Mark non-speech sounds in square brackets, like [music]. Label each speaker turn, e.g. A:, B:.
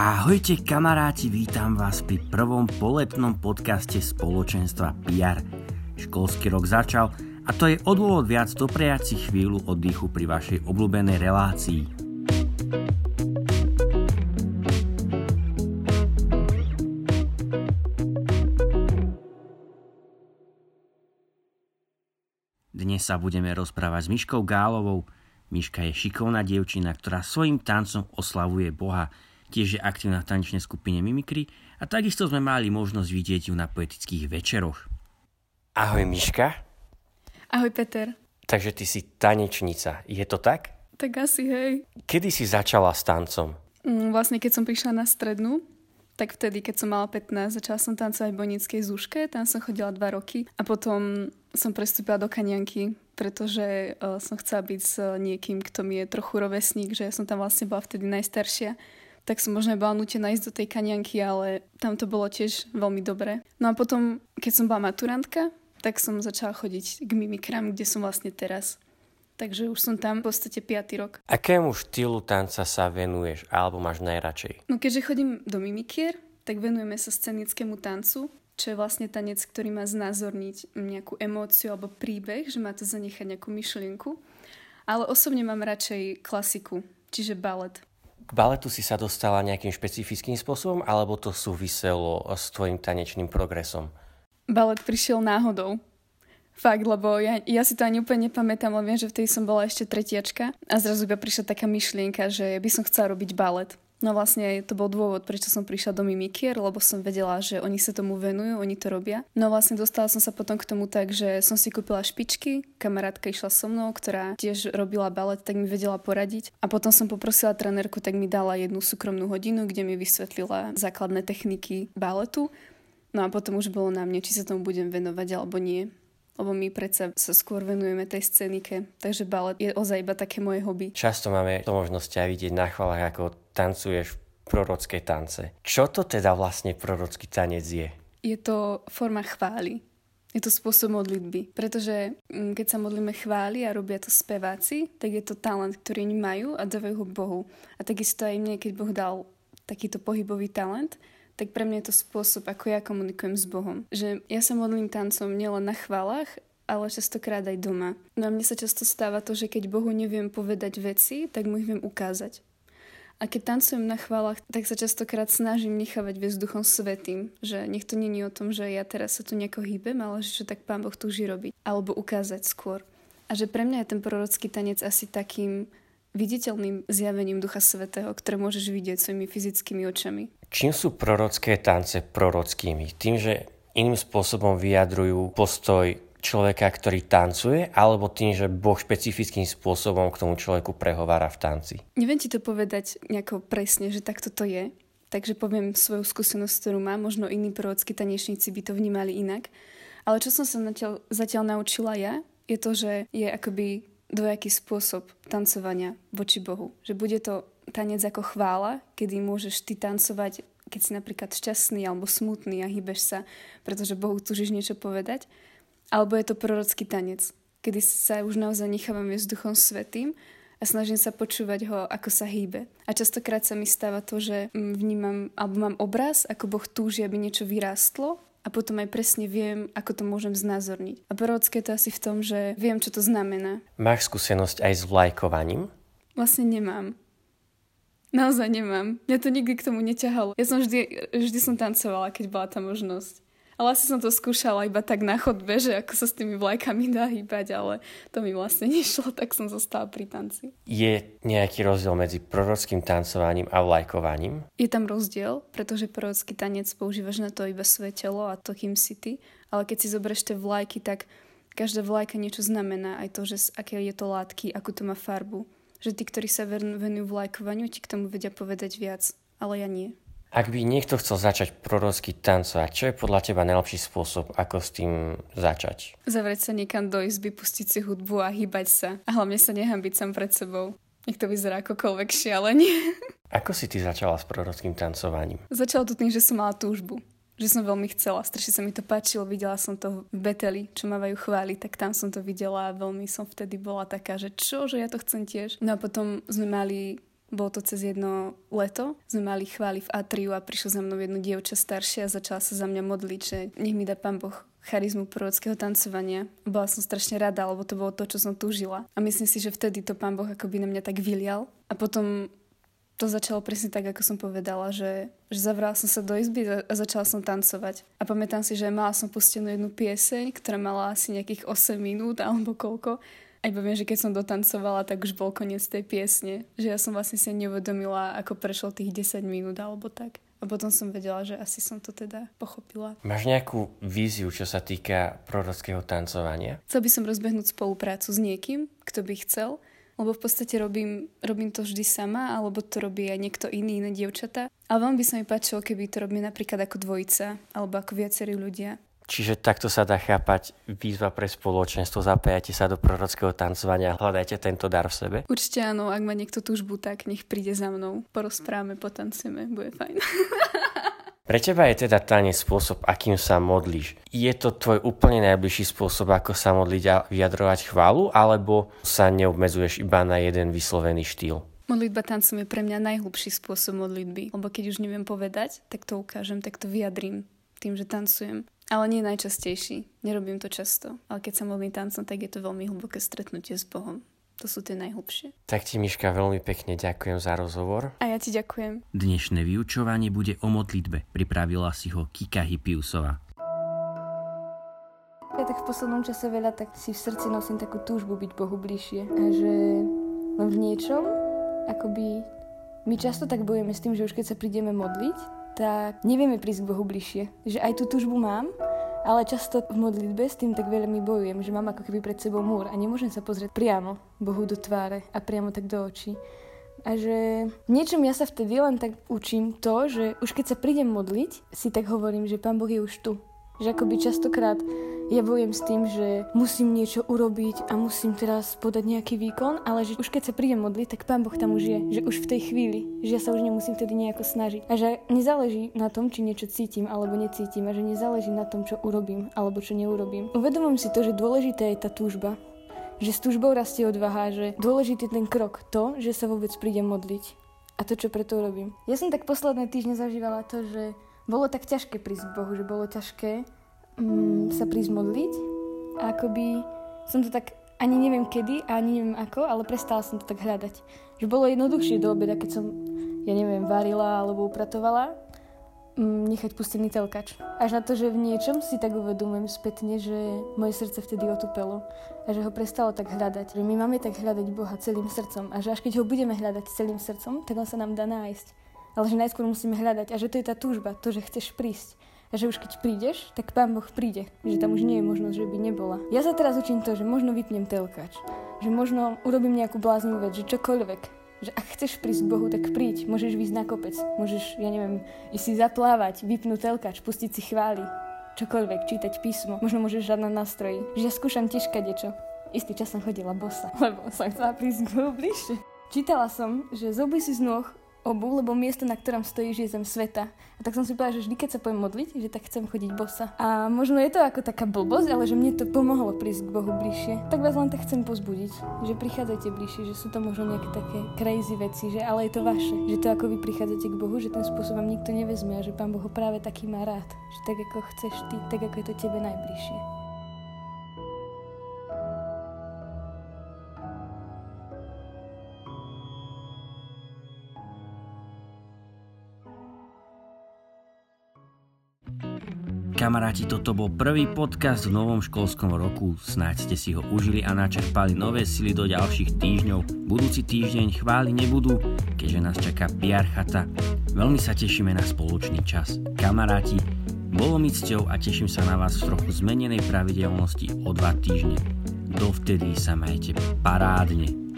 A: Ahojte kamaráti, vítam vás pri prvom poletnom podcaste spoločenstva PR. Školský rok začal a to je odôvod viac doprejať si chvíľu oddychu pri vašej obľúbenej relácii. Dnes sa budeme rozprávať s Miškou Gálovou. Miška je šikovná dievčina, ktorá svojim tancom oslavuje Boha – tiež je aktívna v tanečnej skupine Mimikry a takisto sme mali možnosť vidieť ju na poetických večeroch.
B: Ahoj Miška.
C: Ahoj Peter.
B: Takže ty si tanečnica, je to tak?
C: Tak asi hej.
B: Kedy si začala s tancom?
C: Mm, vlastne keď som prišla na strednú, tak vtedy, keď som mala 15, začala som tancovať v Bonickej zúške, tam som chodila 2 roky a potom som prestúpila do Kanianky, pretože uh, som chcela byť s niekým, kto mi je trochu rovesník, že ja som tam vlastne bola vtedy najstaršia tak som možno bola nutená ísť do tej kanianky, ale tam to bolo tiež veľmi dobré. No a potom, keď som bola maturantka, tak som začala chodiť k mimikram, kde som vlastne teraz. Takže už som tam v podstate 5. rok.
B: Akému štýlu tanca sa venuješ alebo máš najradšej?
C: No keďže chodím do mimikier, tak venujeme sa scenickému tancu, čo je vlastne tanec, ktorý má znázorniť nejakú emóciu alebo príbeh, že má to zanechať nejakú myšlienku. Ale osobne mám radšej klasiku, čiže balet.
B: K baletu si sa dostala nejakým špecifickým spôsobom, alebo to súviselo s tvojim tanečným progresom?
C: Balet prišiel náhodou. Fakt, lebo ja, ja si to ani úplne nepamätám, ale viem, že vtedy som bola ešte tretiačka a zrazu iba prišla taká myšlienka, že by som chcela robiť balet. No vlastne to bol dôvod, prečo som prišla do Mimikier, lebo som vedela, že oni sa tomu venujú, oni to robia. No vlastne dostala som sa potom k tomu tak, že som si kúpila špičky, kamarátka išla so mnou, ktorá tiež robila balet, tak mi vedela poradiť. A potom som poprosila trenérku, tak mi dala jednu súkromnú hodinu, kde mi vysvetlila základné techniky baletu. No a potom už bolo na mne, či sa tomu budem venovať alebo nie lebo my predsa sa skôr venujeme tej scénike, takže balet je ozaj iba také moje hobby.
B: Často máme to možnosť aj vidieť na chvalách, ako tancuješ prorocké tance. Čo to teda vlastne prorocký tanec je?
C: Je to forma chvály. Je to spôsob modlitby, pretože mm, keď sa modlíme chváli a robia to speváci, tak je to talent, ktorý oni majú a dávajú ho Bohu. A takisto aj mne, keď Boh dal takýto pohybový talent, tak pre mňa je to spôsob, ako ja komunikujem s Bohom. Že ja sa modlím tancom nielen na chválach, ale častokrát aj doma. No a mne sa často stáva to, že keď Bohu neviem povedať veci, tak mu ich viem ukázať. A keď tancujem na chválach, tak sa častokrát snažím nechávať viesť duchom svetým, že nech to není o tom, že ja teraz sa tu nejako hýbem, ale že čo tak pán Boh túži robiť. Alebo ukázať skôr. A že pre mňa je ten prorocký tanec asi takým viditeľným zjavením Ducha Svetého, ktoré môžeš vidieť svojimi fyzickými očami.
B: Čím sú prorocké tance prorockými? Tým, že iným spôsobom vyjadrujú postoj človeka, ktorý tancuje, alebo tým, že Boh špecifickým spôsobom k tomu človeku prehovára v tanci?
C: Neviem ti to povedať nejako presne, že takto to je. Takže poviem svoju skúsenosť, ktorú mám. Možno iní prorockí tanečníci by to vnímali inak. Ale čo som sa zatiaľ, zatiaľ naučila ja, je to, že je akoby dvojaký spôsob tancovania voči Bohu. Že bude to tanec ako chvála, kedy môžeš ty tancovať, keď si napríklad šťastný alebo smutný a hýbeš sa, pretože Bohu túžiš niečo povedať. Alebo je to prorocký tanec, kedy sa už naozaj nechávam viesť duchom svetým a snažím sa počúvať ho, ako sa hýbe. A častokrát sa mi stáva to, že mm, vnímam, alebo mám obraz, ako Boh túži, aby niečo vyrástlo a potom aj presne viem, ako to môžem znázorniť. A prorocké to asi v tom, že viem, čo to znamená.
B: Máš skúsenosť aj s vlajkovaním?
C: Vlastne nemám. Naozaj nemám. Mňa to nikdy k tomu neťahalo. Ja som vždy, vždy som tancovala, keď bola tá možnosť. Ale asi som to skúšala iba tak na chodbe, že ako sa s tými vlajkami dá hýbať, ale to mi vlastne [laughs] nešlo, tak som zostala pri tanci.
B: Je nejaký rozdiel medzi prorockým tancovaním a vlajkovaním?
C: Je tam rozdiel, pretože prorocký tanec používaš na to iba svoje telo a to, kým si ty. Ale keď si zoberieš tie vlajky, tak každá vlajka niečo znamená. Aj to, že aké je to látky, akú to má farbu že tí, ktorí sa venujú vlajkovaniu, ti k tomu vedia povedať viac, ale ja nie.
B: Ak by niekto chcel začať prorocky tancovať, čo je podľa teba najlepší spôsob, ako s tým začať?
C: Zavrieť sa niekam do izby, pustiť si hudbu a hýbať sa. A hlavne sa nehambiť sám pred sebou. Nech to vyzerá akokoľvek šialenie. [laughs]
B: Ako si ty začala s prorockým tancovaním?
C: Začalo to tým, že som mala túžbu že som veľmi chcela. Strašne sa mi to páčilo, videla som to v Beteli, čo mávajú chváli, tak tam som to videla a veľmi som vtedy bola taká, že čo, že ja to chcem tiež. No a potom sme mali Bolo to cez jedno leto. Sme mali chváli v Atriu a prišlo za mnou jedno dievča staršie a začala sa za mňa modliť, že nech mi dá pán Boh charizmu prorockého tancovania. Bola som strašne rada, lebo to bolo to, čo som túžila. A myslím si, že vtedy to pán Boh akoby na mňa tak vylial. A potom to začalo presne tak, ako som povedala, že, že zavrala som sa do izby a začala som tancovať. A pamätám si, že mala som pustenú jednu pieseň, ktorá mala asi nejakých 8 minút alebo koľko. A iba viem, že keď som dotancovala, tak už bol koniec tej piesne. Že ja som vlastne si neuvedomila, ako prešlo tých 10 minút alebo tak. A potom som vedela, že asi som to teda pochopila.
B: Máš nejakú víziu, čo sa týka prorockého tancovania?
C: Chcel by som rozbehnúť spoluprácu s niekým, kto by chcel lebo v podstate robím, robím to vždy sama, alebo to robí aj niekto iný, iné dievčatá. Ale veľmi by sa mi páčilo, keby to robili napríklad ako dvojica, alebo ako viacerí ľudia.
B: Čiže takto sa dá chápať výzva pre spoločenstvo, zapájate sa do prorockého tancovania a hľadajte tento dar v sebe?
C: Určite áno, ak má niekto túžbu, tak nech príde za mnou. Porozprávame, potancujeme, bude fajn. [laughs]
B: Pre teba je teda tanec spôsob, akým sa modlíš. Je to tvoj úplne najbližší spôsob, ako sa modliť a vyjadrovať chválu, alebo sa neobmedzuješ iba na jeden vyslovený štýl?
C: Modlitba tancom je pre mňa najhlubší spôsob modlitby, lebo keď už neviem povedať, tak to ukážem, tak to vyjadrím tým, že tancujem. Ale nie najčastejší, nerobím to často, ale keď sa modlím tancom, tak je to veľmi hlboké stretnutie s Bohom. To sú tie najhlbšie.
B: Tak ti, Miška, veľmi pekne ďakujem za rozhovor.
C: A ja ti ďakujem.
A: Dnešné vyučovanie bude o modlitbe. Pripravila si ho Kika Hypiusová.
D: Ja tak v poslednom čase veľa tak si v srdci nosím takú túžbu byť Bohu bližšie. A že len v niečom, akoby my často tak bojujeme s tým, že už keď sa prídeme modliť, tak nevieme prísť k Bohu bližšie. Že aj tú túžbu mám, ale často v modlitbe s tým tak veľmi bojujem, že mám ako keby pred sebou múr a nemôžem sa pozrieť priamo Bohu do tváre a priamo tak do očí. A že niečom ja sa vtedy len tak učím to, že už keď sa prídem modliť, si tak hovorím, že Pán Boh je už tu. Že akoby častokrát ja bojujem s tým, že musím niečo urobiť a musím teraz podať nejaký výkon, ale že už keď sa prídem modliť, tak Pán Boh tam už je, že už v tej chvíli, že ja sa už nemusím vtedy nejako snažiť. A že nezáleží na tom, či niečo cítim alebo necítim a že nezáleží na tom, čo urobím alebo čo neurobím. Uvedomujem si to, že dôležitá je tá túžba, že s túžbou rastie odvaha, že dôležitý ten krok, to, že sa vôbec prídem modliť a to, čo preto robím. Ja som tak posledné týždne zažívala to, že bolo tak ťažké prísť k Bohu, že bolo ťažké mm, sa prísť modliť. A akoby som to tak ani neviem kedy ani neviem ako, ale prestala som to tak hľadať. Že bolo jednoduchšie do obeda, keď som, ja neviem, varila alebo upratovala, mm, nechať pustený telkač. Až na to, že v niečom si tak uvedomujem spätne, že moje srdce vtedy otupelo a že ho prestalo tak hľadať. Že my máme tak hľadať Boha celým srdcom a že až keď ho budeme hľadať celým srdcom, tak on sa nám dá nájsť. Ale že najskôr musíme hľadať a že to je tá túžba, to, že chceš prísť a že už keď prídeš, tak Pán Boh príde, že tam už nie je možnosť, že by nebola. Ja sa teraz učím to, že možno vypnem telkač, že možno urobím nejakú bláznivú vec, že čokoľvek, že ak chceš prísť k Bohu, tak príď, môžeš výjsť na kopec, môžeš, ja neviem, ísť si zaplávať, vypnúť telkač, pustiť si chvály, čokoľvek, čítať písmo, možno môžeš žať na že ja skúšam tiež kadečo. Istý čas som chodila bosa, [laughs] lebo som chcela prísť k Bohu bližšie. Čítala som, že zobuj si z nôh obu, lebo miesto, na ktorom stojíš, je zem sveta. A tak som si povedala, že vždy, keď sa poviem modliť, že tak chcem chodiť bosa. A možno je to ako taká blbosť, ale že mne to pomohlo prísť k Bohu bližšie. Tak vás len tak chcem pozbudiť, že prichádzajte bližšie, že sú to možno nejaké také crazy veci, že ale je to vaše. Že to ako vy prichádzate k Bohu, že ten spôsob vám nikto nevezme a že Pán Boh práve taký má rád. Že tak ako chceš ty, tak ako je to tebe najbližšie.
A: Kamaráti, toto bol prvý podcast v novom školskom roku. Snáď ste si ho užili a načerpali nové sily do ďalších týždňov. Budúci týždeň chváli nebudú, keďže nás čaká PR chata. Veľmi sa tešíme na spoločný čas. Kamaráti, bolo mi cťou a teším sa na vás v trochu zmenenej pravidelnosti o dva týždne. Dovtedy sa majte parádne.